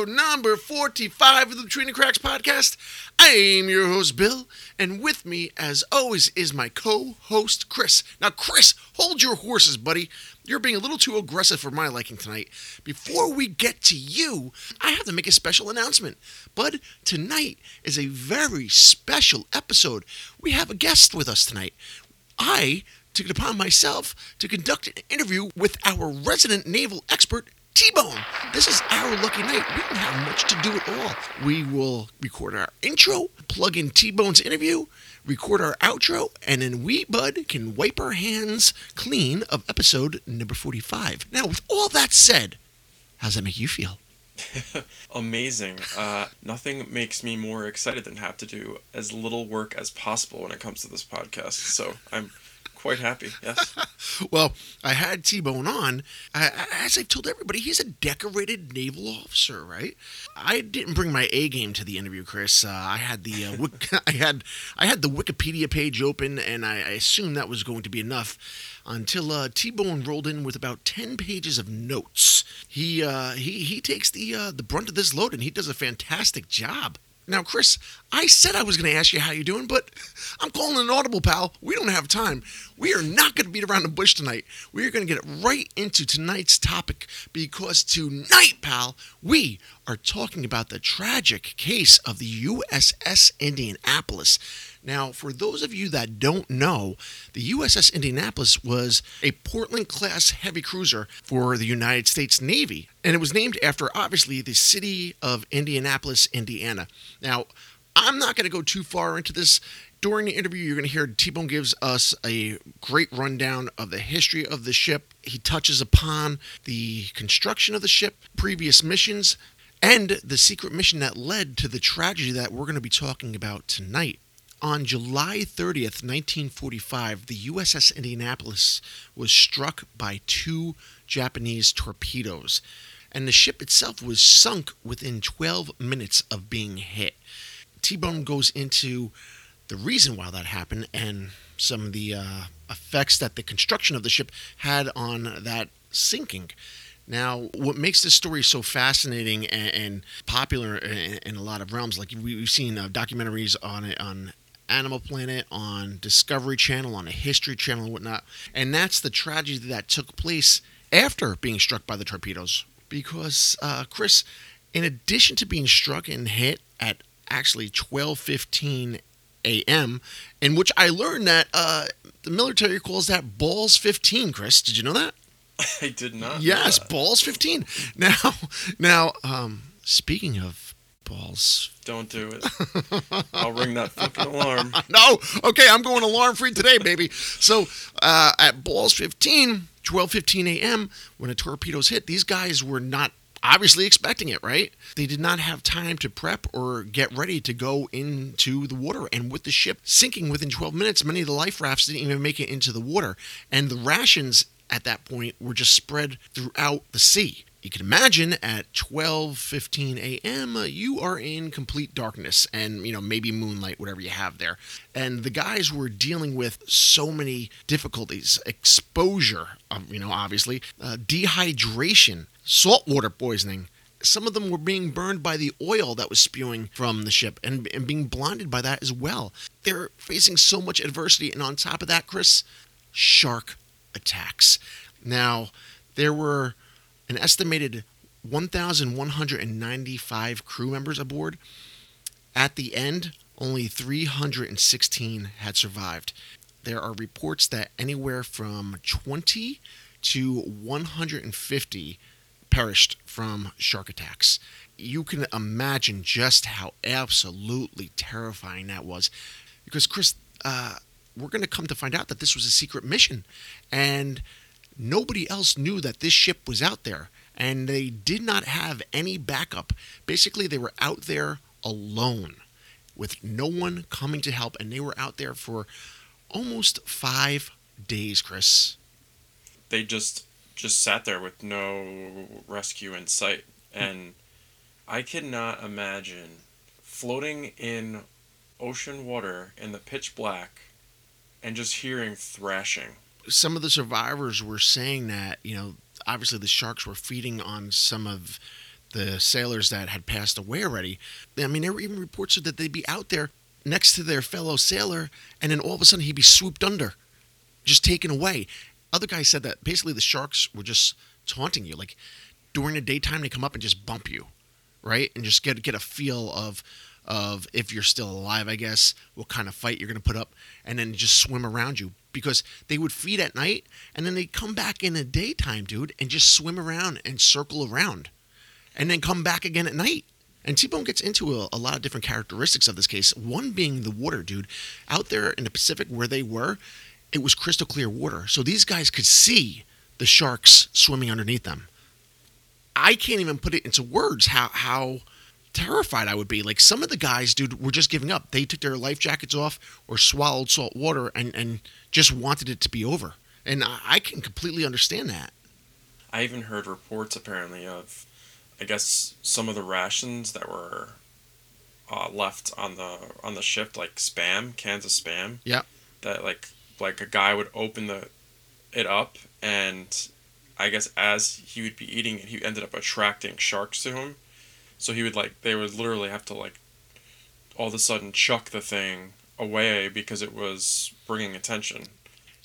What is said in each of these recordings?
Episode number 45 of the the Cracks podcast. I am your host, Bill, and with me, as always, is my co host, Chris. Now, Chris, hold your horses, buddy. You're being a little too aggressive for my liking tonight. Before we get to you, I have to make a special announcement. Bud, tonight is a very special episode. We have a guest with us tonight. I took it upon myself to conduct an interview with our resident naval expert, T Bone. This is our lucky night. We don't have much to do at all. We will record our intro, plug in T Bone's interview, record our outro, and then we, Bud, can wipe our hands clean of episode number 45. Now, with all that said, how's that make you feel? Amazing. Uh, nothing makes me more excited than have to do as little work as possible when it comes to this podcast. So I'm quite happy. Yes. well, I had T Bone on. I, as I've told everybody, he's a decorated naval officer, right? I didn't bring my A game to the interview, Chris. Uh, I had the uh, Wik- I had I had the Wikipedia page open, and I, I assumed that was going to be enough. Until uh, T Bone rolled in with about ten pages of notes. He uh, he he takes the uh, the brunt of this load, and he does a fantastic job. Now, Chris, I said I was going to ask you how you're doing, but I'm calling an audible, pal. We don't have time. We are not going to beat around the bush tonight. We are going to get right into tonight's topic because tonight, pal, we are talking about the tragic case of the USS Indianapolis. Now, for those of you that don't know, the USS Indianapolis was a Portland class heavy cruiser for the United States Navy, and it was named after obviously the city of Indianapolis, Indiana. Now, I'm not going to go too far into this. During the interview, you're going to hear T Bone gives us a great rundown of the history of the ship. He touches upon the construction of the ship, previous missions, and the secret mission that led to the tragedy that we're going to be talking about tonight. On July 30th, 1945, the USS Indianapolis was struck by two Japanese torpedoes, and the ship itself was sunk within 12 minutes of being hit. T Bone goes into the reason why that happened and some of the uh, effects that the construction of the ship had on that sinking. Now, what makes this story so fascinating and, and popular in, in, a lot of realms, like we've seen uh, documentaries on it on Animal Planet, on Discovery Channel, on a History Channel, and whatnot, and that's the tragedy that took place after being struck by the torpedoes. Because, uh, Chris, in addition to being struck and hit at actually 12:15 a.m., in which I learned that uh, the military calls that balls 15. Chris, did you know that? I did not. Yes, balls 15. Now, now, um, speaking of balls, don't do it. I'll ring that fucking alarm. no, okay, I'm going alarm free today, baby. So uh, at balls 15, 12:15 a.m. when a torpedoes hit, these guys were not obviously expecting it, right? They did not have time to prep or get ready to go into the water. And with the ship sinking within 12 minutes, many of the life rafts didn't even make it into the water. And the rations at that point were just spread throughout the sea. You can imagine at 12:15 a.m. you are in complete darkness and you know maybe moonlight whatever you have there. And the guys were dealing with so many difficulties, exposure, you know obviously, uh, dehydration, saltwater poisoning. Some of them were being burned by the oil that was spewing from the ship and, and being blinded by that as well. They're facing so much adversity and on top of that, Chris, shark attacks. Now, there were an estimated 1,195 crew members aboard. At the end, only 316 had survived. There are reports that anywhere from 20 to 150 perished from shark attacks. You can imagine just how absolutely terrifying that was. Because, Chris, uh, we're going to come to find out that this was a secret mission. And nobody else knew that this ship was out there and they did not have any backup. Basically, they were out there alone with no one coming to help, and they were out there for almost five days, Chris. They just just sat there with no rescue in sight, and I cannot imagine floating in ocean water in the pitch black and just hearing thrashing. Some of the survivors were saying that, you know, obviously the sharks were feeding on some of the sailors that had passed away already. I mean, there were even reports that they'd be out there next to their fellow sailor, and then all of a sudden he'd be swooped under, just taken away. Other guys said that basically the sharks were just taunting you, like during the daytime they come up and just bump you, right, and just get get a feel of of if you're still alive, I guess, what kind of fight you're going to put up, and then just swim around you because they would feed at night and then they'd come back in the daytime, dude, and just swim around and circle around and then come back again at night. And T Bone gets into a, a, lot of different characteristics of this case. One being the water, dude. Out there in the Pacific where they were, it was crystal clear water. So these guys could see the sharks swimming underneath them. I can't even put it into words how how terrified I would be. Like some of the guys, dude, were just giving up. They took their life jackets off or swallowed salt water and, and just wanted it to be over. And I, I can completely understand that. I even heard reports apparently of, I guess, some of the rations that were uh, left on the on the ship, like spam, cans of spam. Yeah. That like like a guy would open the it up and I guess as he would be eating it, he ended up attracting sharks to him so he would like they would literally have to like all of a sudden chuck the thing away because it was bringing attention.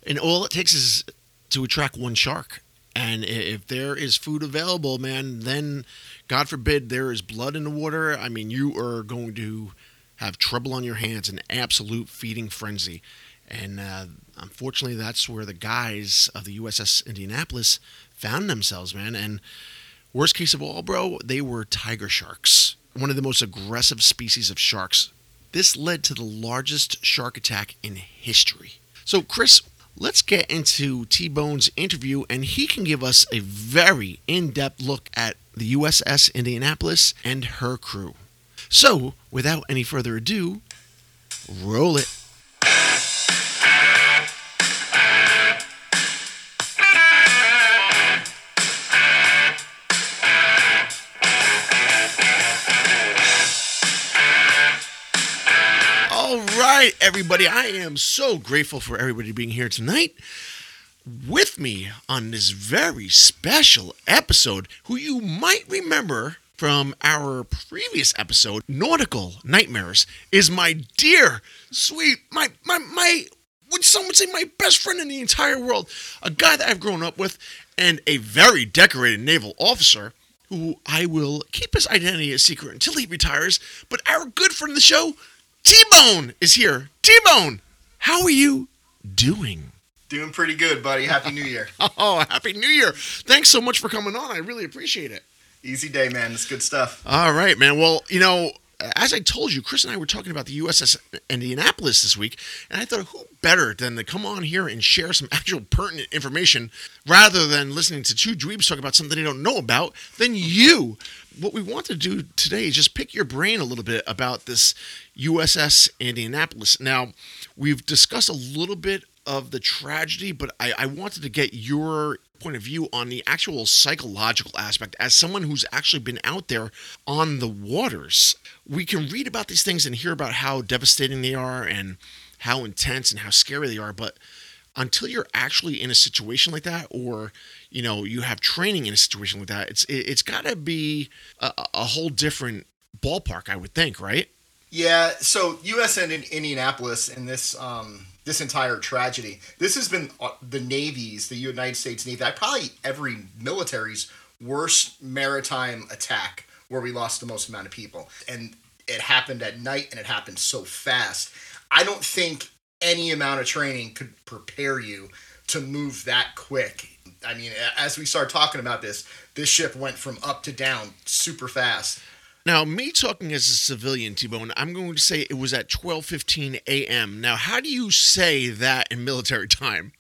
And all it takes is to attract one shark. And if there is food available, man, then God forbid there is blood in the water. I mean, you are going to have trouble on your hands, an absolute feeding frenzy. And uh, unfortunately, that's where the guys of the USS Indianapolis found themselves, man. And Worst case of all, bro, they were tiger sharks, one of the most aggressive species of sharks. This led to the largest shark attack in history. So, Chris, let's get into T Bone's interview, and he can give us a very in depth look at the USS Indianapolis and her crew. So, without any further ado, roll it. Right, everybody. I am so grateful for everybody being here tonight with me on this very special episode, who you might remember from our previous episode, Nautical Nightmares, is my dear, sweet, my, my, my, would someone say my best friend in the entire world, a guy that I've grown up with, and a very decorated naval officer who I will keep his identity a secret until he retires. But our good friend of the show, T Bone is here. T Bone, how are you doing? Doing pretty good, buddy. Happy New Year. oh, Happy New Year. Thanks so much for coming on. I really appreciate it. Easy day, man. It's good stuff. All right, man. Well, you know, as I told you, Chris and I were talking about the USS Indianapolis this week, and I thought, who better than to come on here and share some actual pertinent information rather than listening to two dweebs talk about something they don't know about than you? What we want to do today is just pick your brain a little bit about this USS Indianapolis. Now, we've discussed a little bit of the tragedy, but I, I, wanted to get your point of view on the actual psychological aspect as someone who's actually been out there on the waters. We can read about these things and hear about how devastating they are and how intense and how scary they are, but until you're actually in a situation like that or you know you have training in a situation like that it's it's got to be a, a whole different ballpark i would think right yeah, so USN in Indianapolis and this um, this entire tragedy. This has been uh, the Navy's, the United States Navy, probably every military's worst maritime attack where we lost the most amount of people. And it happened at night and it happened so fast. I don't think any amount of training could prepare you to move that quick. I mean, as we start talking about this, this ship went from up to down super fast. Now, me talking as a civilian, T-Bone, I'm going to say it was at 12:15 a.m. Now, how do you say that in military time?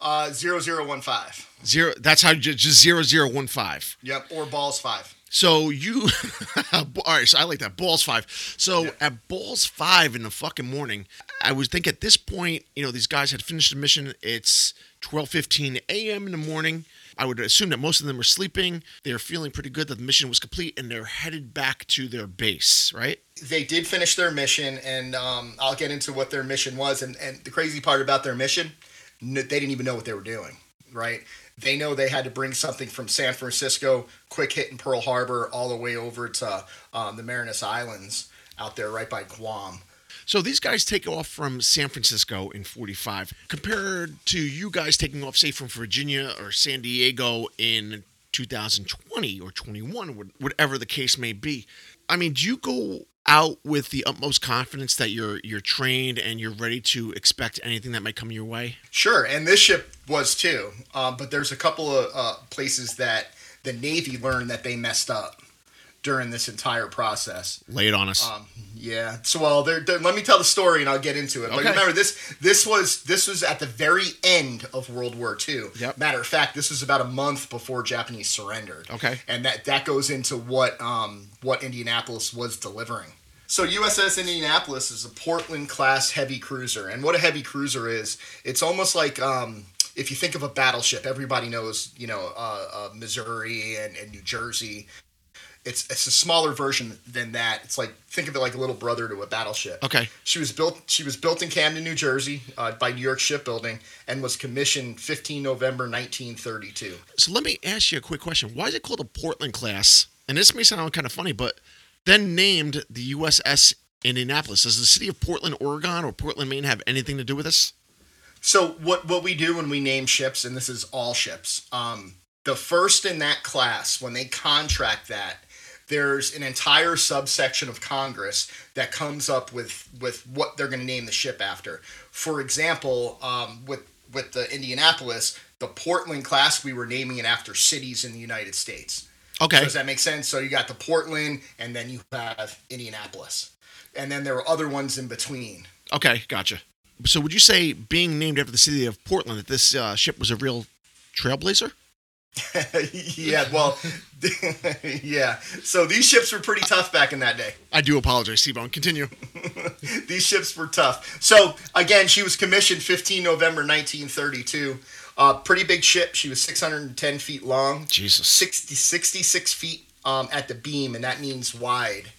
Uh, zero zero one five. Zero. That's how you just zero zero one five. Yep, or balls five. So you, all right. So I like that balls five. So at balls five in the fucking morning, I would think at this point, you know, these guys had finished the mission. It's 12:15 a.m. in the morning. I would assume that most of them are sleeping. They're feeling pretty good that the mission was complete and they're headed back to their base, right? They did finish their mission, and um, I'll get into what their mission was. And, and the crazy part about their mission, they didn't even know what they were doing. right? They know they had to bring something from San Francisco, quick hit in Pearl Harbor, all the way over to um, the Marianas Islands out there right by Guam. So these guys take off from San Francisco in 45 compared to you guys taking off, say, from Virginia or San Diego in 2020 or 21, whatever the case may be. I mean, do you go out with the utmost confidence that you're you're trained and you're ready to expect anything that might come your way? Sure, and this ship was too. Um, but there's a couple of uh, places that the Navy learned that they messed up during this entire process. Lay it on us. Um, yeah. So, well, they're, they're, let me tell the story and I'll get into it. But remember, this this was this was at the very end of World War II. Yep. Matter of fact, this was about a month before Japanese surrendered. Okay. And that that goes into what um, what Indianapolis was delivering. So USS Indianapolis is a Portland class heavy cruiser, and what a heavy cruiser is, it's almost like um, if you think of a battleship. Everybody knows, you know, uh, uh, Missouri and, and New Jersey. It's it's a smaller version than that. It's like think of it like a little brother to a battleship. Okay. She was built. She was built in Camden, New Jersey, uh, by New York Shipbuilding, and was commissioned 15 November 1932. So let me ask you a quick question. Why is it called a Portland class? And this may sound kind of funny, but then named the USS Indianapolis. Does the city of Portland, Oregon, or Portland, Maine have anything to do with this? So what what we do when we name ships, and this is all ships, um, the first in that class when they contract that, there's an entire subsection of Congress that comes up with with what they're going to name the ship after. For example, um, with with the Indianapolis, the Portland class, we were naming it after cities in the United States. Okay. Does that make sense? So you got the Portland, and then you have Indianapolis, and then there were other ones in between. Okay, gotcha. So would you say being named after the city of Portland that this uh, ship was a real trailblazer? yeah, well, yeah. So these ships were pretty tough back in that day. I do apologize, T-Bone. Continue. These ships were tough. So again, she was commissioned 15 November 1932. Uh, pretty big ship. She was 610 feet long, Jesus. 60, 66 feet um, at the beam, and that means wide.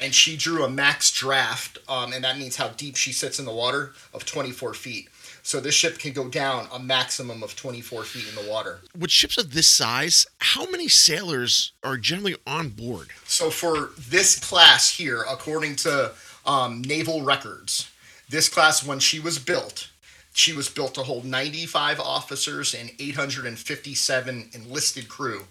And she drew a max draft, um, and that means how deep she sits in the water of 24 feet. So this ship can go down a maximum of 24 feet in the water. With ships of this size, how many sailors are generally on board? So for this class here, according to um, naval records, this class when she was built, she was built to hold 95 officers and 857 enlisted crew,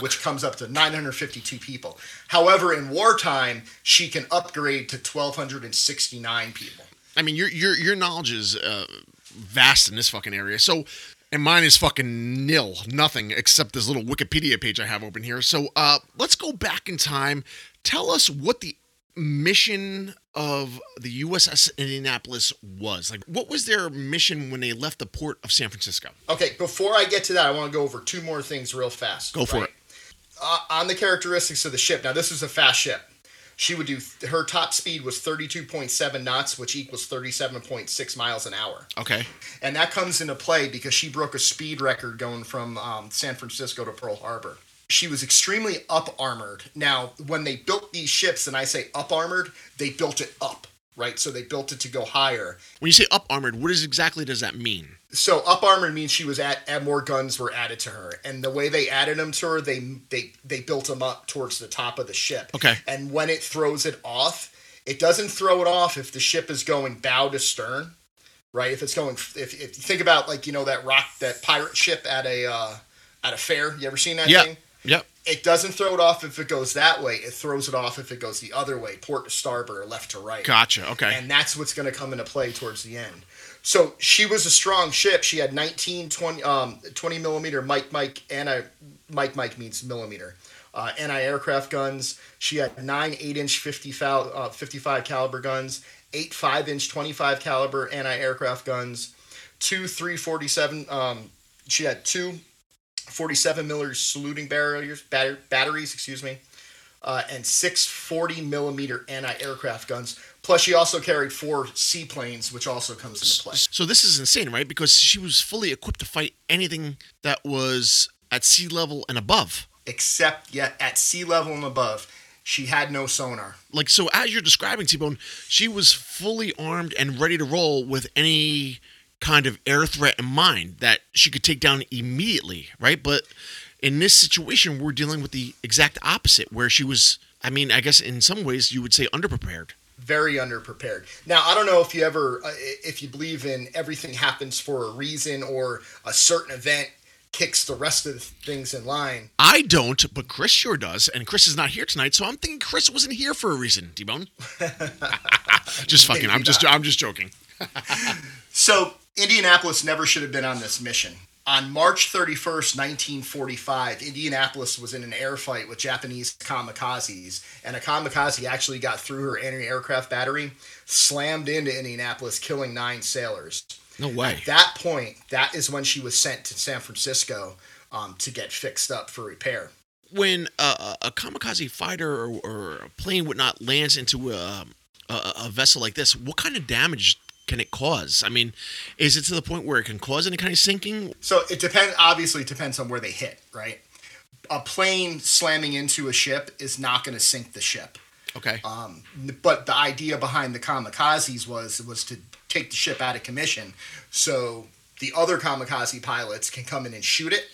which comes up to 952 people. However, in wartime, she can upgrade to 1,269 people. I mean, your your your knowledge is uh, vast in this fucking area. So, and mine is fucking nil, nothing except this little Wikipedia page I have open here. So, uh, let's go back in time. Tell us what the mission of the USS Indianapolis was. Like, what was their mission when they left the port of San Francisco? Okay, before I get to that, I want to go over two more things real fast. Go for it. Uh, on the characteristics of the ship, now this is a fast ship. She would do her top speed was 32.7 knots, which equals 37.6 miles an hour, Okay. and that comes into play because she broke a speed record going from um, San Francisco to Pearl Harbor. She was extremely up armored. Now, when they built these ships, and I say up armored, they built it up, right? So they built it to go higher. When you say up armored, what is exactly does that mean? So up armored means she was at, at more guns were added to her, and the way they added them to her, they they they built them up towards the top of the ship. Okay. And when it throws it off, it doesn't throw it off if the ship is going bow to stern, right? If it's going, if, if you think about like you know that rock that pirate ship at a uh, at a fair, you ever seen that Yeah. thing? Yep. It doesn't throw it off if it goes that way. It throws it off if it goes the other way, port to starboard or left to right Gotcha. Okay. and that's what's going to come into play towards the end. So she was a strong ship. She had 19, 20, um, 20 millimeter Mike Mike anti Mike Mike means millimeter uh, anti aircraft guns. She had nine eight inch 50 fal- uh, 55 caliber guns, eight five inch 25 caliber anti aircraft guns, two 347. Um, she had two 47 millimeter saluting barriers batter, batteries. Excuse me uh, and six 40 millimeter anti-aircraft guns. Plus, she also carried four seaplanes, which also comes into play. So this is insane, right? Because she was fully equipped to fight anything that was at sea level and above. Except, yet at sea level and above, she had no sonar. Like so, as you're describing T-Bone, she was fully armed and ready to roll with any kind of air threat in mind that she could take down immediately, right? But in this situation, we're dealing with the exact opposite, where she was, I mean, I guess in some ways you would say underprepared. very underprepared. Now, I don't know if you ever, uh, if you believe in everything happens for a reason or a certain event kicks the rest of the things in line. I don't, but Chris sure does, and Chris is not here tonight, so I'm thinking Chris wasn't here for a reason. T-Bone. just fucking. I'm Maybe just. I'm just joking. So, Indianapolis never should have been on this mission. On March 31st, 1945, Indianapolis was in an air fight with Japanese kamikazes, and a kamikaze actually got through her anti aircraft battery, slammed into Indianapolis, killing nine sailors. No way. At that point, that is when she was sent to San Francisco um, to get fixed up for repair. when a, a kamikaze fighter or, or a plane would not lands into a, a, a vessel like this, what kind of damage can it cause? I mean, is it to the point where it can cause any kind of sinking? So it depends. Obviously, it depends on where they hit, right? A plane slamming into a ship is not going to sink the ship. Okay. Um, but the idea behind the kamikazes was was to take the ship out of commission, so the other kamikaze pilots can come in and shoot it,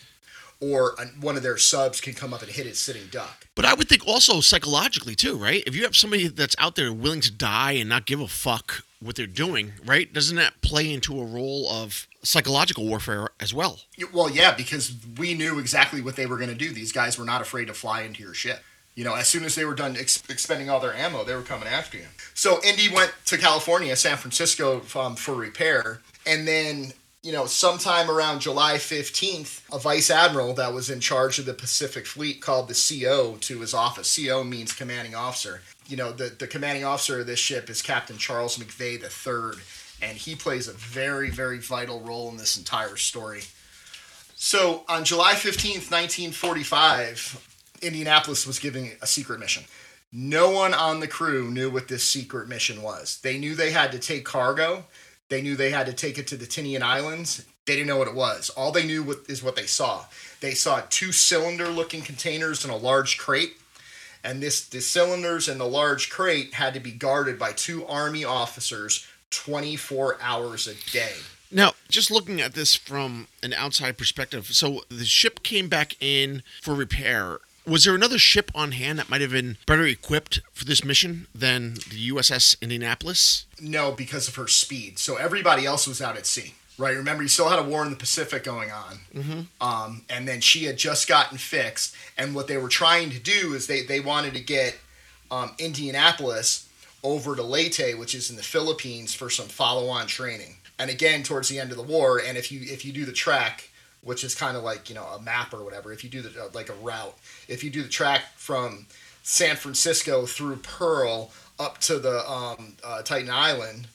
or a, one of their subs can come up and hit its sitting duck. But I would think also psychologically too, right? If you have somebody that's out there willing to die and not give a fuck what they're doing, right? Doesn't that play into a role of psychological warfare as well? Well, yeah, because we knew exactly what they were going to do. These guys were not afraid to fly into your ship. You know, as soon as they were done ex- expending all their ammo, they were coming after you. So Indy went to California, San Francisco, um, for repair, and then you know, sometime around July 15th, a vice admiral that was in charge of the Pacific Fleet called the CO to his office. CO means commanding officer. You know, the, the commanding officer of this ship is Captain Charles McVay III, and he plays a very, very vital role in this entire story. So on July 15th, 1945, Indianapolis was giving a secret mission. No one on the crew knew what this secret mission was. They knew they had to take cargo. They knew they had to take it to the Tinian Islands. They didn't know what it was. All they knew what, is what they saw. They saw two cylinder-looking containers and a large crate, and this the cylinders and the large crate had to be guarded by two army officers 24 hours a day. Now, just looking at this from an outside perspective, so the ship came back in for repair. Was there another ship on hand that might have been better equipped for this mission than the USS Indianapolis? No, because of her speed. So everybody else was out at sea, right? Remember, you still had a war in the Pacific going on. Mm-hmm. Um, and then she had just gotten fixed. And what they were trying to do is they, they wanted to get um, Indianapolis over to Leyte, which is in the Philippines, for some follow-on training. And again, towards the end of the war, and if you if you do the track, which is kind of like you know a map or whatever, if you do the uh, like a route, if you do the track from San Francisco through Pearl up to the um, uh, Tinian Island,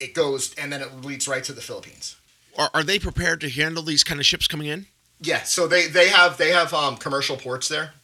it goes and then it leads right to the Philippines. Are, are they prepared to handle these kind of ships coming in? Yeah, so they they have they have um, commercial ports there.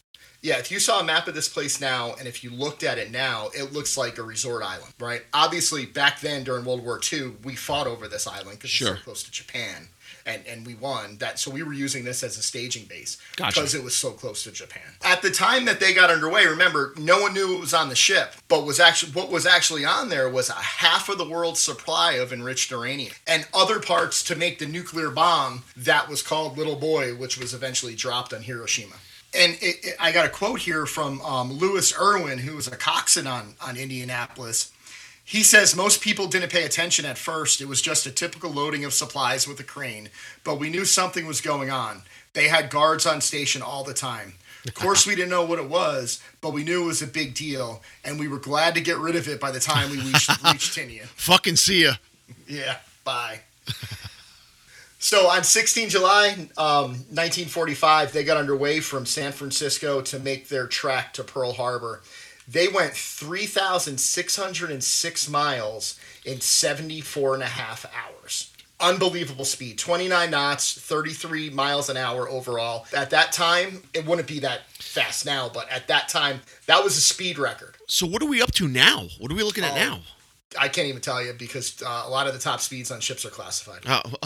Yeah, if you saw a map of this place now, and if you looked at it now, it looks like a resort island, right? Obviously, back then during World War II, we fought over this island because Sure. it's so close to Japan, and and we won that. So we were using this as a staging base Gotcha. because it was so close to Japan. At the time that they got underway, remember, no one knew it was on the ship, but was actually what was actually on there was a half of the world's supply of enriched uranium and other parts to make the nuclear bomb that was called Little Boy, which was eventually dropped on Hiroshima. And it, it, I got a quote here from um, Lewis Irwin, who was a coxswain on, on Indianapolis. He says most people didn't pay attention at first. It was just a typical loading of supplies with a crane, but we knew something was going on. They had guards on station all the time. Of course, we didn't know what it was, but we knew it was a big deal, and we were glad to get rid of it by the time we reached, reached Tinian. Fucking see ya. Yeah, bye. so on 16 July um, 1945, they got underway from San Francisco to make their trek to Pearl Harbor. They went 3,606 miles in 74 and a half hours. Unbelievable speed 29 knots, 33 miles an hour overall. At that time, it wouldn't be that fast now, but at that time, that was a speed record. So what are we up to now? What are we looking at Oh. now? I can't even tell you because uh, a lot of the top speeds on ships are classified. Oh,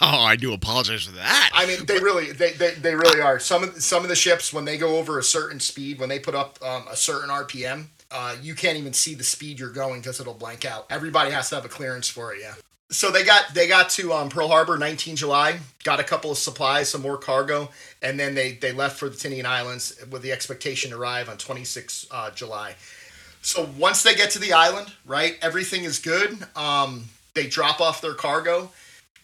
oh, I do apologize for that. I mean, they really, they, they, they really are. Some of some of the ships, when they go over a certain speed, when they put up um, a certain RPM, uh, you can't even see the speed you're going because it'll blank out. Everybody has to have a clearance for it. Yeah. so they got they got to um, Pearl Harbor 19 July, got a couple of supplies, some more cargo, and then they they left for the Tinian Islands with the expectation to arrive on 26 uh, July. So once they get to the island, right, everything is good. Um, they drop off their cargo.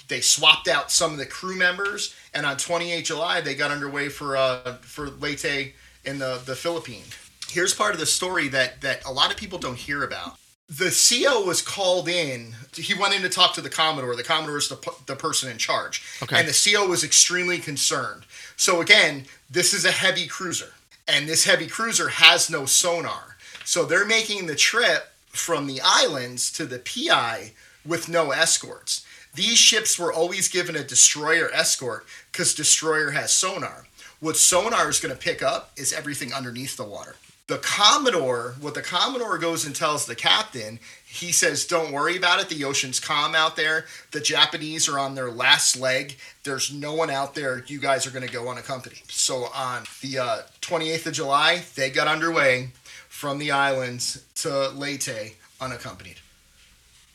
They swapped out some of the crew members, and on 28 July they got underway for uh, for Leyte in the the Philippines. Here's part of the story that that a lot of people don't hear about the CO was called in. He went in to talk to the Commodore. The Commodore is the, the person in charge. Okay. And the CO was extremely concerned. So, again, this is a heavy cruiser. And this heavy cruiser has no sonar. So, they're making the trip from the islands to the PI with no escorts. These ships were always given a destroyer escort because destroyer has sonar. What sonar is going to pick up is everything underneath the water. The commodore what the commodore goes and tells the captain he says don't worry about it. The ocean's calm out there. The japanese are on their last leg. There's no one out there. You guys are going to go unaccompanied so on the uh, 28th of july they got underway from the islands to leyte unaccompanied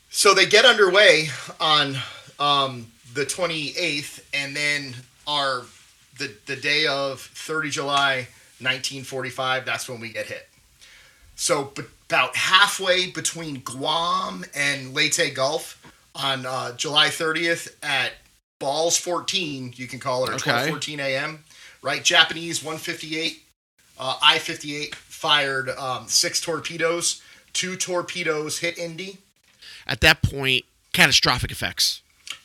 so they get underway on um, the 28th and then are the, the day of 30 july 1945, that's when we get hit. So, but about halfway between Guam and Leyte Gulf on uh, July 30th at Balls 14, you can call it, or Okay. 12:14 a.m. Right, Japanese 158, uh, I-58 fired um, six torpedoes. Two torpedoes hit Indy. At that point, catastrophic effects.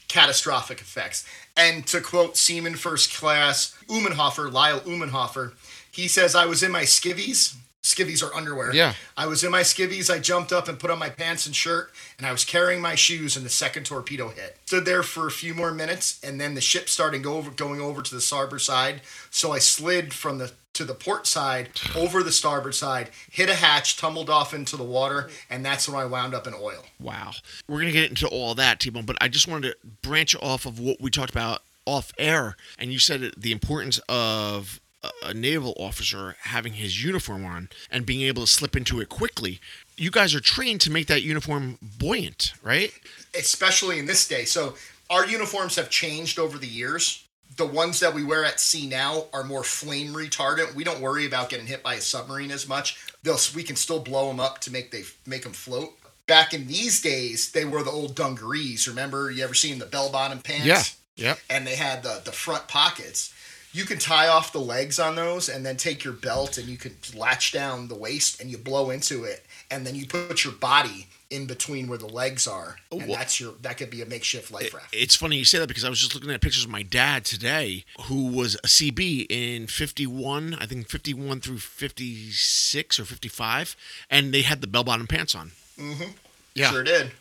catastrophic effects. And to quote Seaman First Class Umenhofer, Lyle Umenhofer, he says, I was in my skivvies. Skivvies are underwear. Yeah. I was in my skivvies. I jumped up and put on my pants and shirt, and I was carrying my shoes, and the second torpedo hit. Stood there for a few more minutes, and then the ship started go over, going over to the starboard side. So I slid from the to the port side over the starboard side, hit a hatch, tumbled off into the water, and that's when I wound up in oil. Wow. We're going to get into all that, T-Bone, but I just wanted to branch off of what we talked about off air. And you said the importance of a- a naval officer having his uniform on and being able to slip into it quickly. You guys are trained to make that uniform buoyant, right? especially in this day. So our uniforms have changed over the years. The ones that we wear at sea now are more flame retardant. We don't worry about getting hit by a submarine as much. They'll we can still blow them up to make they make them float. Back in these days, they were the old dungarees. Remember, you ever seen the bell bottom pants? Yeah. Yep. and they had the, the front pockets. You can tie off the legs on those and then take your belt and you can latch down the waist and you blow into it and then you put your body in between where the legs are and well- that's your that could be a makeshift life raft. It's funny you say that because I was just looking at pictures of my dad today, who was a CB in 51, I think 51 through 56 or 55, and they had the bell bottom pants on. Mhm. Yeah. Sure did.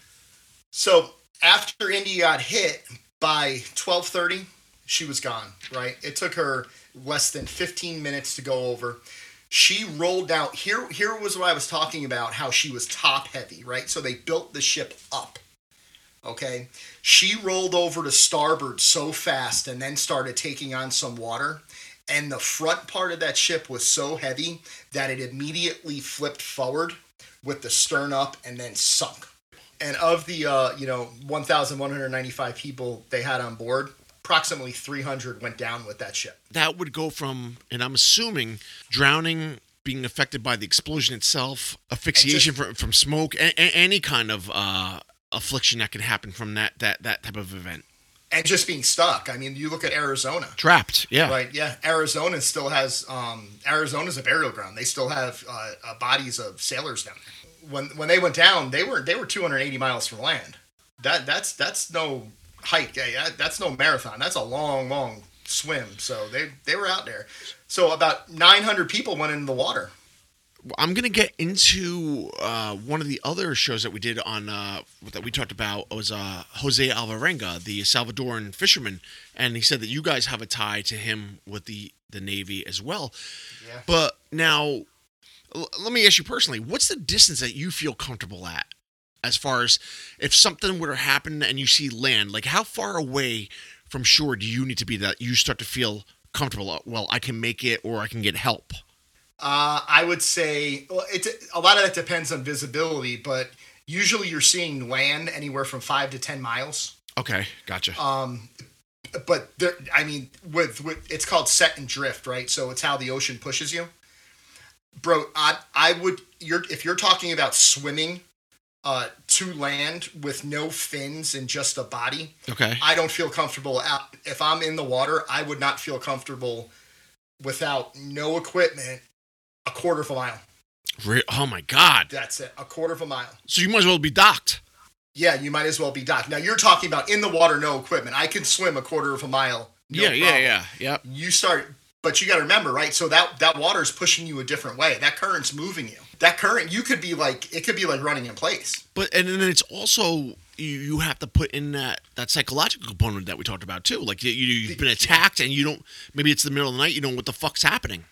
So after Indy got hit by 12:30, she was gone. Right. It took her less than 15 minutes to go over. She rolled out. Here, here was what I was talking about. How she was top heavy. Right. So they built the ship up. Okay. She rolled over to starboard so fast and then started taking on some water. And the front part of that ship was so heavy that it immediately flipped forward with the stern up and then sunk. And of the uh, you know 1,195 people they had on board, approximately 300 went down with that ship. That would go from, and I'm assuming, drowning, being affected by the explosion itself, asphyxiation from, from smoke, a- a- any kind of uh, affliction that can happen from that, that, that type of event. And just being stuck. I mean, you look at Arizona, Trapped, yeah. right? Yeah, Arizona still has um, Arizona's a burial ground. They still have uh, uh, bodies of sailors down there. When when they went down, they were they were 280 miles from land. That that's that's no hike. Yeah, that- that's no marathon. That's a long long swim. So they they were out there. So about 900 people went into the water. I'm gonna get into uh, one of the other shows that we did on uh, that we talked about was uh, Jose Alvarenga, the Salvadoran fisherman, and he said that you guys have a tie to him with the the Navy as well. Yeah. But now, l- let me ask you personally, what's the distance that you feel comfortable at, as far as if something were to happen and you see land, like how far away from shore do you need to be that you start to feel comfortable? uh, Well, I can make it, or I can get help. Uh, I would say well, it's a lot of that depends on visibility, but Usually you're seeing land anywhere from five to 10 miles. Okay, gotcha. Um, but there, I mean, with, with it's called set and drift, right? So it's how the ocean pushes you. Bro, I I would you're if you're talking about swimming uh to land with no fins and just a body, okay. I don't feel comfortable out if I'm in the water, I would not feel comfortable without no equipment a quarter of a mile. Re- oh my god. That's it. A quarter of a mile. So you might as well be docked. Yeah, you might as well be docked. Now you're talking about in the water, no equipment. I can swim a quarter of a mile. no yeah, yeah, problem. yeah. You start, but you got to remember, right? So that that water is pushing you a different way. That current's moving you. That current, you could be like, it could be like running in place. But and then it's also you, you have to put in that that psychological component that we talked about too. Like you, you've been attacked and you don't. Maybe it's the middle of the night. You don't know what the fuck's happening.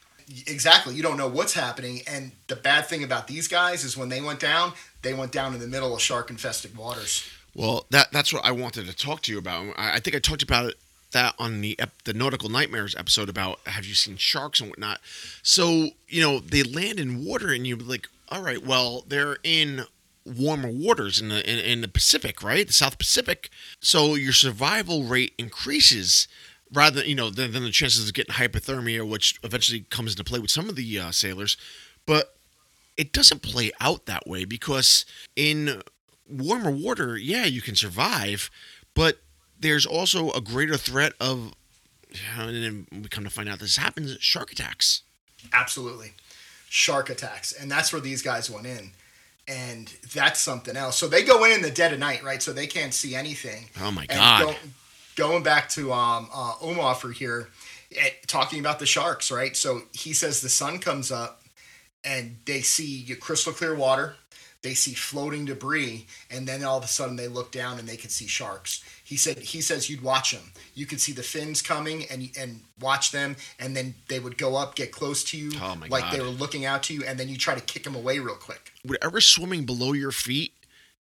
Exactly. You don't know what's happening. And the bad thing about these guys is when they went down, they went down in the middle of shark infested waters. Well, that that's what I wanted to talk to you about. I, I think I talked about it that on the ep- the nautical nightmares episode about have you seen sharks and whatnot. So you know they land in water and you're like, all right, well they're in warmer waters in the in, in the Pacific, right? The South Pacific. So your survival rate increases rather you know than, than the chances of getting hypothermia, which eventually comes into play with some of the uh, sailors. But it doesn't play out that way because in warmer water, yeah, you can survive, but there's also a greater threat of, and then we come to find out this happens, shark attacks. Absolutely. Shark attacks. And that's where these guys went in. And that's something else. So they go in in the dead of night, right? So they can't see anything. Oh my god! go- going back to um, uh, Umenhofer here, eh, talking about the sharks, right? So he says the sun comes up and they see crystal clear water, they see floating debris, and then all of a sudden they look down and they can see sharks. He said he says you'd watch them. You could see the fins coming and and watch them, and then they would go up, get close to you, Oh like they were looking out to you, and then you try to kick them away real quick. Whatever swimming below your feet,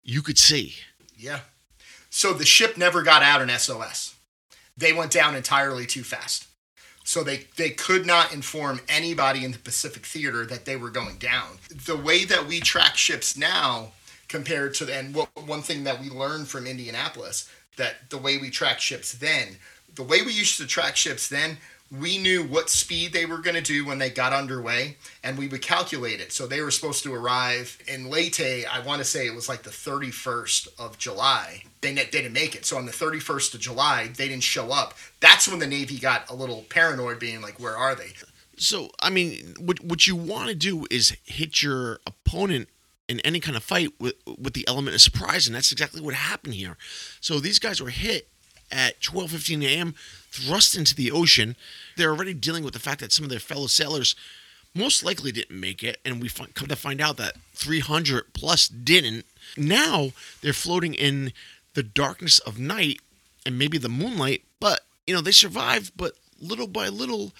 you could see. Yeah. So the ship never got out in SOS. They went down entirely too fast. So they, they could not inform anybody in the Pacific Theater that they were going down. The way that we track ships now compared to and one thing that we learned from Indianapolis that the way we track ships then, the way we used to track ships then, we knew what speed they were going to do when they got underway and we would calculate it. So they were supposed to arrive in Leyte, I want to say it was like the 31st of July. They, they didn't make it. So on the 31st of July, they didn't show up. That's when the Navy got a little paranoid, being like, where are they? So I mean, what what you want to do is hit your opponent in any kind of fight with with the element of surprise, and that's exactly what happened here. So these guys were hit at 12:15 a.m., thrust into the ocean. They're already dealing with the fact that some of their fellow sailors most likely didn't make it, and we come to find out that 300 plus didn't. Now they're floating in the darkness of night and maybe the moonlight, but you know they survive. But little by little,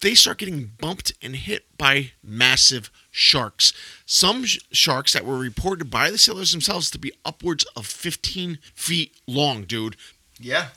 they start getting bumped and hit by massive sharks. Some sh- sharks that were reported by the sailors themselves to be upwards of 15 feet long, dude. Yeah.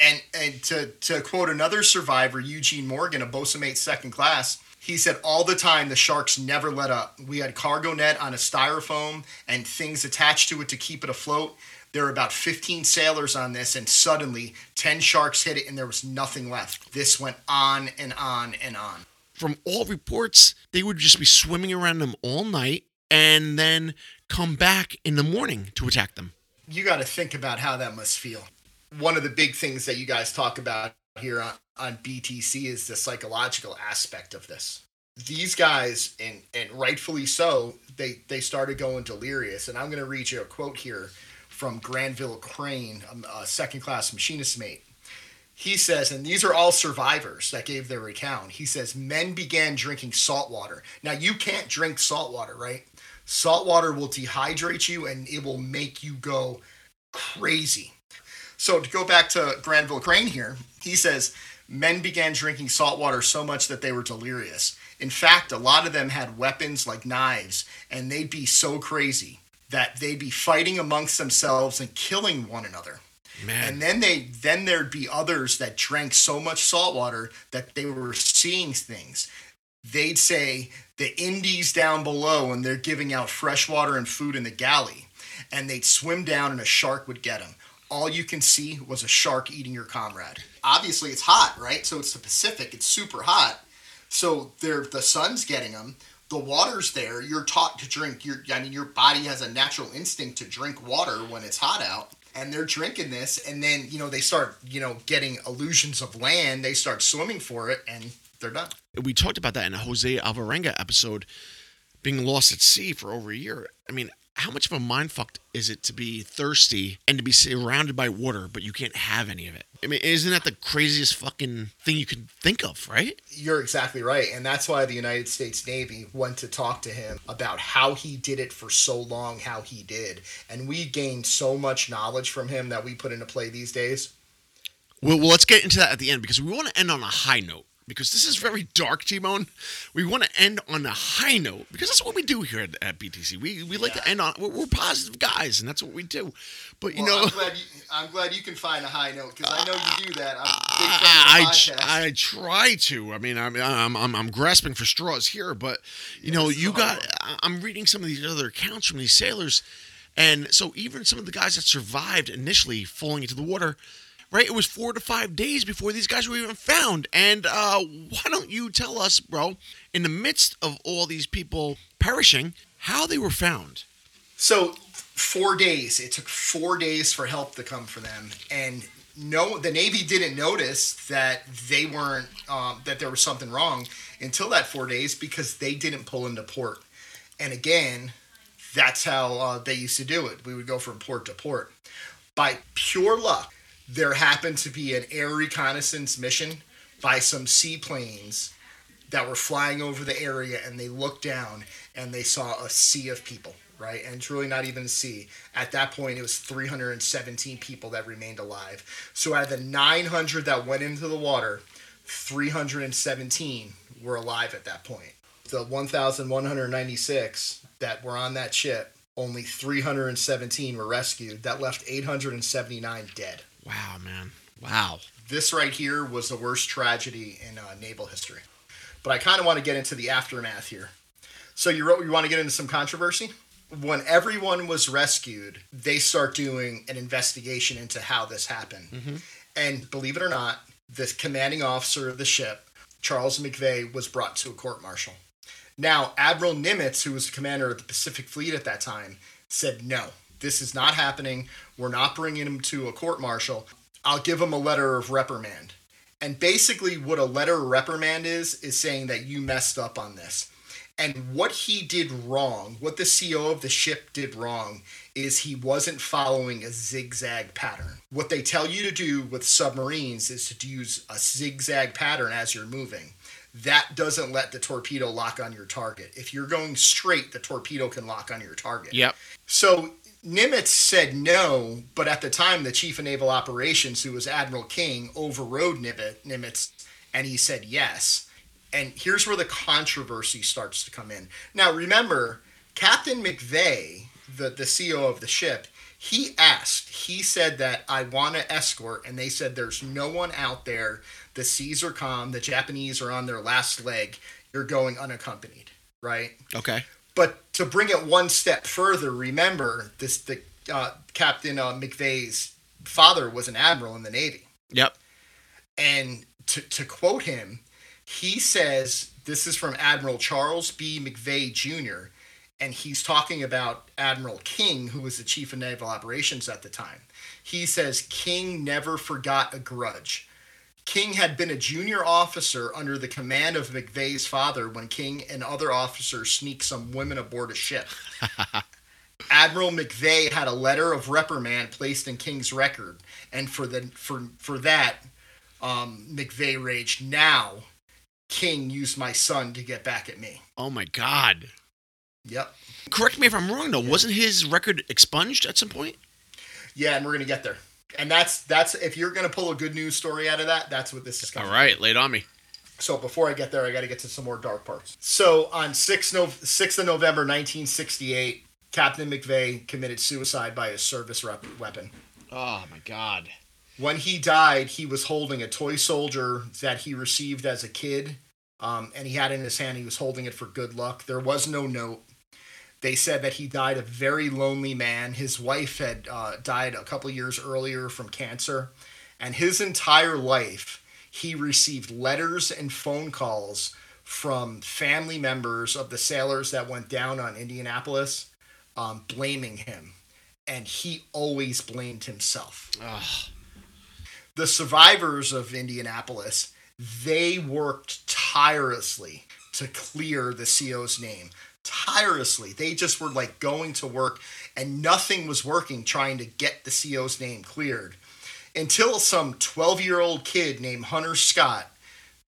And and to, to quote another survivor, Eugene Morgan, a Bosun's Mate second class, he said all the time the sharks never let up. We had cargo net on a styrofoam and things attached to it to keep it afloat. There were about 15 sailors on this, and suddenly 10 sharks hit it, and there was nothing left. This went on and on and on. From all reports, they would just be swimming around them all night and then come back in the morning to attack them. you got to think about how that must feel. One of the big things that you guys talk about here on, on BTC is the psychological aspect of this. These guys, and and rightfully so, they they started going delirious. And I'm going to read you a quote here from Granville Crane, um, a second class machinist mate. He says, and these are all survivors that gave their account. He says, men began drinking salt water. Now, you can't drink salt water, right? Salt water will dehydrate you and it will make you go crazy. So, to go back to Granville Crane here, he says, men began drinking salt water so much that they were delirious. In fact, a lot of them had weapons like knives, and they'd be so crazy that they'd be fighting amongst themselves and killing one another. Man, And then they then there'd be others that drank so much salt water that they were seeing things. They'd say the Indy's down below and they're giving out fresh water and food in the galley. and they'd swim down and a shark would get them. All you can see was a shark eating your comrade. Obviously, it's hot, right? So it's the Pacific. It's super hot. So they're the sun's getting them. The water's there. You're taught to drink. Your I mean, your body has a natural instinct to drink water when it's hot out and they're drinking this and then you know they start you know getting illusions of land they start swimming for it and they're done We talked about that in a Jose Alvarenga episode, being lost at sea for over a year. I mean, how much of a mind fuck is it to be thirsty and to be surrounded by water, but you can't have any of it? I mean, isn't that the craziest fucking thing you can think of, right? you're exactly right and that's why the united states navy went to talk to him about how he did it for so long how he did and we gained so much knowledge from him that we put into play these days Well, well, let's get into that at the end because we want to end on a high note. Because this is very dark, T-Bone. We want to end on a high note because that's what we do here at, at BTC. We we like to end on we're, we're positive guys, and that's what we do. But you Well, know, I'm glad you, I'm glad you can find a high note because I know you do that. I'm a big I, I, try to. I mean, I'm, I'm, I'm, I'm grasping for straws here, but you know, you hard got. I'm reading some of these other accounts from these sailors, and so even some of the guys that survived initially falling into the water, right? It was four to five days before these guys were even found. And uh, why don't you tell us, bro, in the midst of all these people perishing, how they were found? So four days. It took four days for help to come for them, and no, the Navy didn't notice that they weren't um, that there was something wrong until that four days because they didn't pull into port. And again, that's how uh, they used to do it. We would go from port to port. By pure luck, there happened to be an air reconnaissance mission by some seaplanes that were flying over the area and they looked down and they saw a sea of people, right? And it's really not even a sea. At that point, it was 317 people that remained alive. So out of the 900 that went into the water, 317 were alive at that point. The 1,196 that were on that ship, only 317 were rescued. That left 879 dead. Wow, man. Wow. This right here was the worst tragedy in uh, naval history. But I kind of want to get into the aftermath here. So you wrote, you want to get into some controversy? When everyone was rescued, they start doing an investigation into how this happened. And believe it or not, the commanding officer of the ship, Charles McVay, was brought to a court martial. Now, Admiral Nimitz, who was the commander of the Pacific Fleet at that time, said, No, this is not happening. We're not bringing him to a court martial. I'll give him a letter of reprimand. And basically, what a letter of reprimand is, is saying that you messed up on this. And what he did wrong, what the CEO of the ship did wrong, is he wasn't following a zigzag pattern. What they tell you to do with submarines is to use a zigzag pattern as you're moving. That doesn't let the torpedo lock on your target. If you're going straight, the torpedo can lock on your target. Yep. So Nimitz said no, but at the time, the chief of naval operations, who was Admiral King, overrode Nimitz, and he said yes. And here's where the controversy starts to come in. Now, remember, Captain McVay, the, the CEO of the ship, he asked, he said that I want to escort, and they said there's no one out there. The seas are calm. The Japanese are on their last leg. You're going unaccompanied, right? Okay. But to bring it one step further, remember this: the uh, Captain uh, McVay's father was an admiral in the Navy, Yep. and to to quote him, he says this is from Admiral Charles B. McVay Jr. And he's talking about Admiral King, who was the chief of naval operations at the time. He says King never forgot a grudge. King had been a junior officer under the command of McVay's father when King and other officers sneaked some women aboard a ship. Admiral McVay had a letter of reprimand placed in King's record, and for the for for that, um, McVay raged. Now, King used my son to get back at me. Oh my God. Yep. Correct me if I'm wrong though. Wasn't his record expunged at some point? Yeah, and we're gonna get there. And that's that's if you're gonna pull a good news story out of that, that's what this is All right, lay on me. So before I get there, I got to get to some more dark parts. So on 6th, no- 6th of November 1968, Captain McVay committed suicide by his service rep- weapon. Oh my God. When he died, he was holding a toy soldier that he received as a kid, um, and he had it in his hand. He was holding it for good luck. There was no note. They said that he died a very lonely man. His wife had uh, died a couple years earlier from cancer. And his entire life, he received letters and phone calls from family members of the sailors that went down on Indianapolis um, blaming him. And he always blamed himself. Ugh. The survivors of Indianapolis, they worked tirelessly to clear the CO's name. Tirelessly. They just were like going to work and nothing was working trying to get the CO's name cleared until some 12 year old kid named Hunter Scott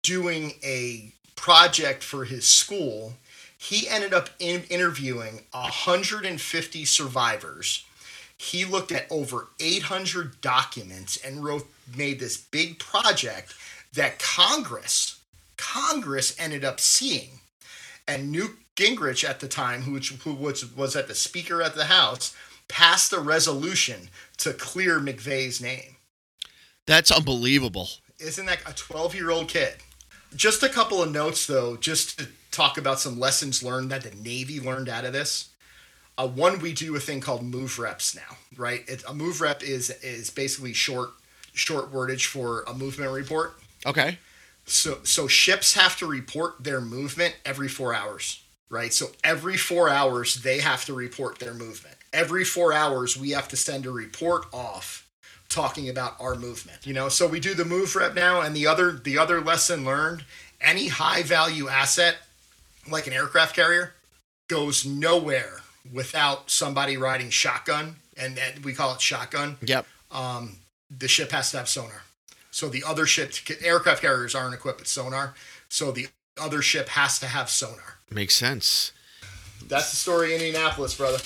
doing a project for his school. He ended up in interviewing 150 survivors. He looked at over 800 documents and wrote made this big project that Congress Congress ended up seeing. And Newt Gingrich at the time, who, who was, was at the Speaker at the House, passed a resolution to clear McVay's name. That's unbelievable. Isn't that a 12 year old kid? Just a couple of notes, though, just to talk about some lessons learned that the Navy learned out of this. Uh, one, we do a thing called move reps now, right? It, a move rep is is basically short short wordage for a movement report. Okay. So so ships have to report their movement every four hours, right? So every four hours they have to report their movement. Every four hours we have to send a report off talking about our movement. You know, so we do the move rep now, and the other the other lesson learned: any high value asset like an aircraft carrier goes nowhere without somebody riding shotgun, and, and we call it shotgun. Yep. Um, the ship has to have sonar. So the other ship, aircraft carriers aren't equipped with sonar. So the other ship has to have sonar. Makes sense. That's the story in Indianapolis, brother.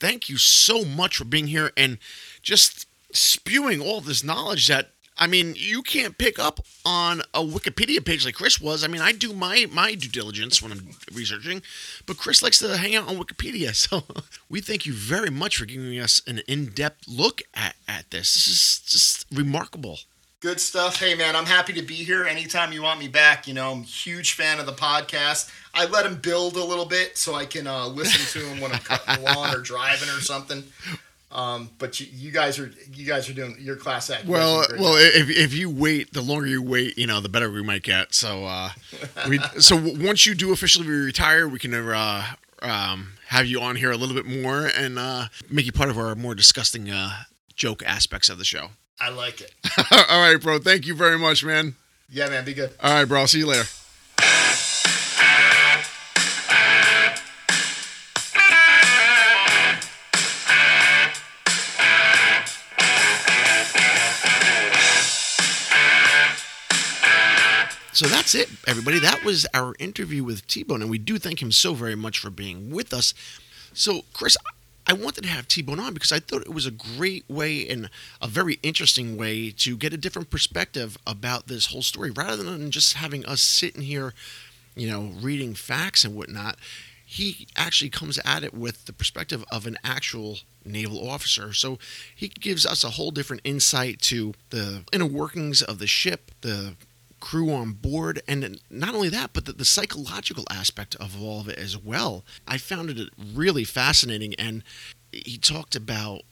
Thank you so much for being here and just spewing all this knowledge that I mean, you can't pick up on a Wikipedia page like Chris was. I mean, I do my my due diligence when I'm researching, but Chris likes to hang out on Wikipedia. So we thank you very much for giving us an in-depth look at, at this. This is just remarkable. Good stuff. Hey, man, I'm happy to be here anytime you want me back. You know, I'm a huge fan of the podcast. I let him build a little bit so I can uh, listen to him when I'm cutting the lawn or driving or something. Um, but you, you, guys are you guys are doing your class act. Well, well, if, if you wait, the longer you wait, you know, the better we might get. So, uh, we so once you do officially retire, we can uh, um, have you on here a little bit more and uh, make you part of our more disgusting uh, joke aspects of the show. I like it. All right, bro. Thank you very much, man. Yeah, man. Be good. All right, bro. I'll see you later. So that's it, everybody. That was our interview with T Bone, and we do thank him so very much for being with us. So, Chris, I wanted to have T Bone on because I thought it was a great way and a very interesting way to get a different perspective about this whole story rather than just having us sitting here, you know, reading facts and whatnot. He actually comes at it with the perspective of an actual naval officer. So he gives us a whole different insight to the inner workings of the ship, the crew on board, and not only that, but the, the, psychological aspect of all of it as well. I found it really fascinating, and he talked about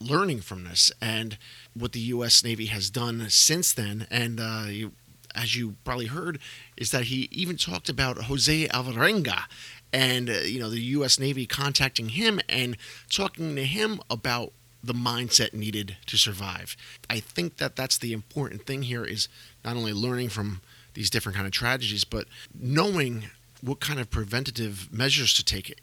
learning from this and what the U.S. Navy has done since then. And uh, you, as you probably heard, is that he even talked about Jose Alvarenga and uh, you know the U.S. Navy contacting him and talking to him about the mindset needed to survive. I think that that's the important thing here is not only learning from these different kind of tragedies, but knowing what kind of preventative measures to take,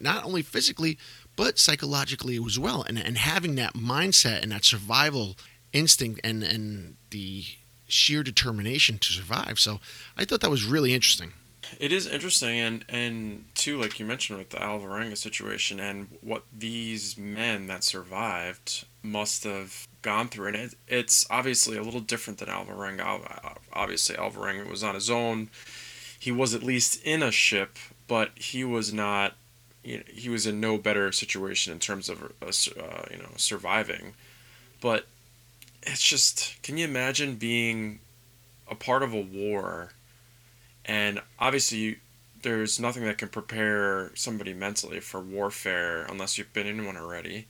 not only physically but psychologically as well, and and having that mindset and that survival instinct and and the sheer determination to survive. So I thought that was really interesting. It is interesting, and and too, like you mentioned with the Alvarenga situation, and what these men that survived must have gone through, and it, it's obviously a little different than Alvarenga. Obviously, Alvarenga was on his own. He was at least in a ship, but he was not. You know, he was in no better situation in terms of uh, uh, you know surviving, but it's just can you imagine being a part of a war and obviously there's nothing that can prepare somebody mentally for warfare unless you've been in one already.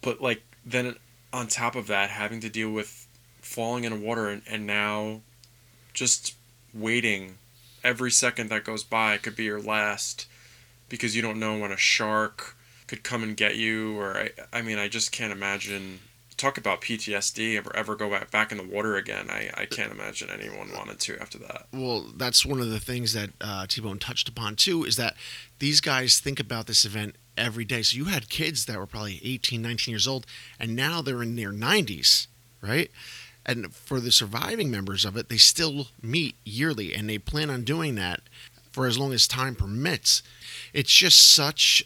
But like then on top of that, having to deal with falling in water and, and now just waiting every second that goes by could be your last because you don't know when a shark could come and get you or I, I mean I just can't imagine talk about PTSD or ever go back, back in the water again. I, I can't imagine anyone wanted to after that. Well, that's one of the things that uh, T Bone touched upon too is that these guys think about this event every day. So you had kids that were probably 18, 19 years old, and now they're in their 90s, right? And for the surviving members of it, they still meet yearly and they plan on doing that for as long as time permits. It's just such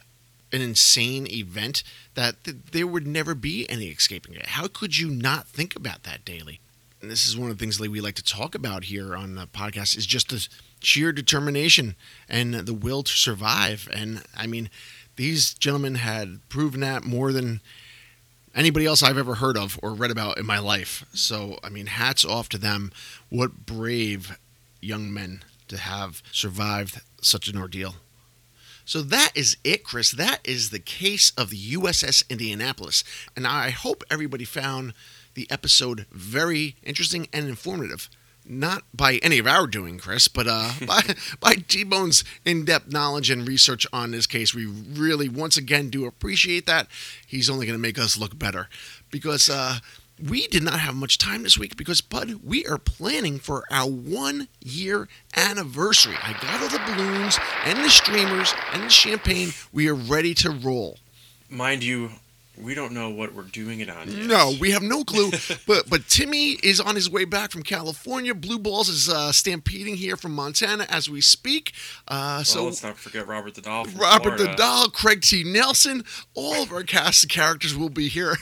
an insane event that th- there would never be any escaping it. How could you not think about that daily? And this is one of the things that we like to talk about here on the podcast is just the sheer determination and the will to survive. And I mean, these gentlemen had proven that more than anybody else I've ever heard of or read about in my life. So, I mean, hats off to them. What brave young men to have survived such an ordeal. So that is it, Chris. That is the case of the USS Indianapolis. And I hope everybody found the episode very interesting and informative. Not by any of our doing, Chris, but uh, by, by T Bone's in depth knowledge and research on this case. We really, once again, do appreciate that. He's only going to make us look better because uh, we did not have much time this week because, Bud, we are planning for our one year anniversary. I got all the balloons and the streamers and the champagne. We are ready to roll. Mind you, we don't know what we're doing it on yet. No, we have no clue. but but Timmy is on his way back from California. Blue Balls is uh, stampeding here from Montana as we speak. Uh, Well, so let's not forget Robert the Doll. Robert the Doll, Craig T. Nelson, all of our cast of characters will be here.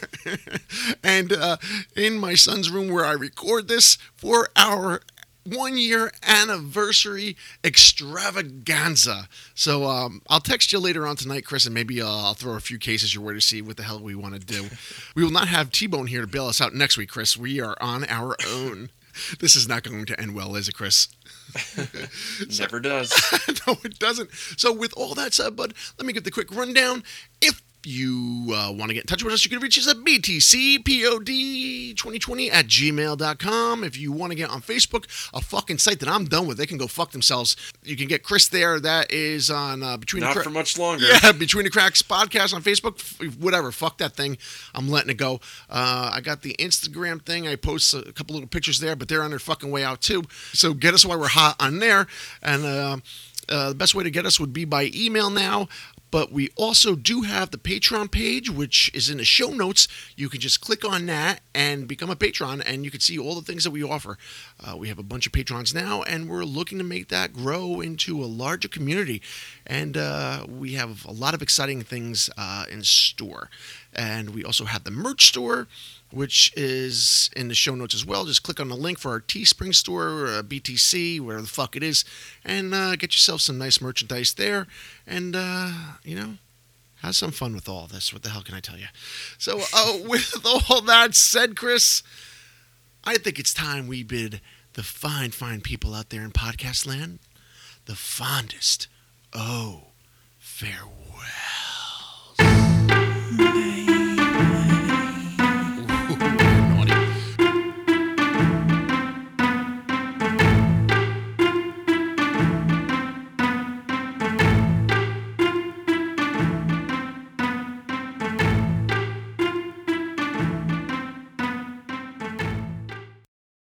and uh, in my son's room where I record this for our one year anniversary extravaganza. So um, I'll text you later on tonight, Chris, and maybe uh, I'll throw a few cases your way to see what the hell we want to do. we will not have T Bone here to bail us out next week, Chris. We are on our own. This is not going to end well, is it, Chris? Never does. no, it doesn't. So, with all that said, bud, let me get the quick rundown. If you uh, want to get in touch with us, you can reach us at btcpod2020 at gmail.com. If you want to get on Facebook, a fucking site that I'm done with, they can go fuck themselves. You can get Chris there. That is on uh, Between Not the for much longer. yeah, Between the Cracks podcast on Facebook. Whatever, fuck that thing. I'm letting it go. Uh, I got the Instagram thing. I post a couple little pictures there, but they're on their fucking way out too. So get us while we're hot on there. And uh, uh, the best way to get us would be by email now. But we also do have the Patreon page, which is in the show notes. You can just click on that and become a patron, and you can see all the things that we offer. Uh, we have a bunch of patrons now, and we're looking to make that grow into a larger community. And uh, we have a lot of exciting things uh, in store. And we also have the merch store, which is in the show notes as well. Just click on the link for our Teespring store, uh, BTC, whatever the fuck it is, and uh, get yourself some nice merchandise there. And, uh, you know, have some fun with all this. What the hell can I tell you? So, uh, with all that said, Chris, I think it's time we bid the fine, fine people out there in podcast land the fondest oh farewell.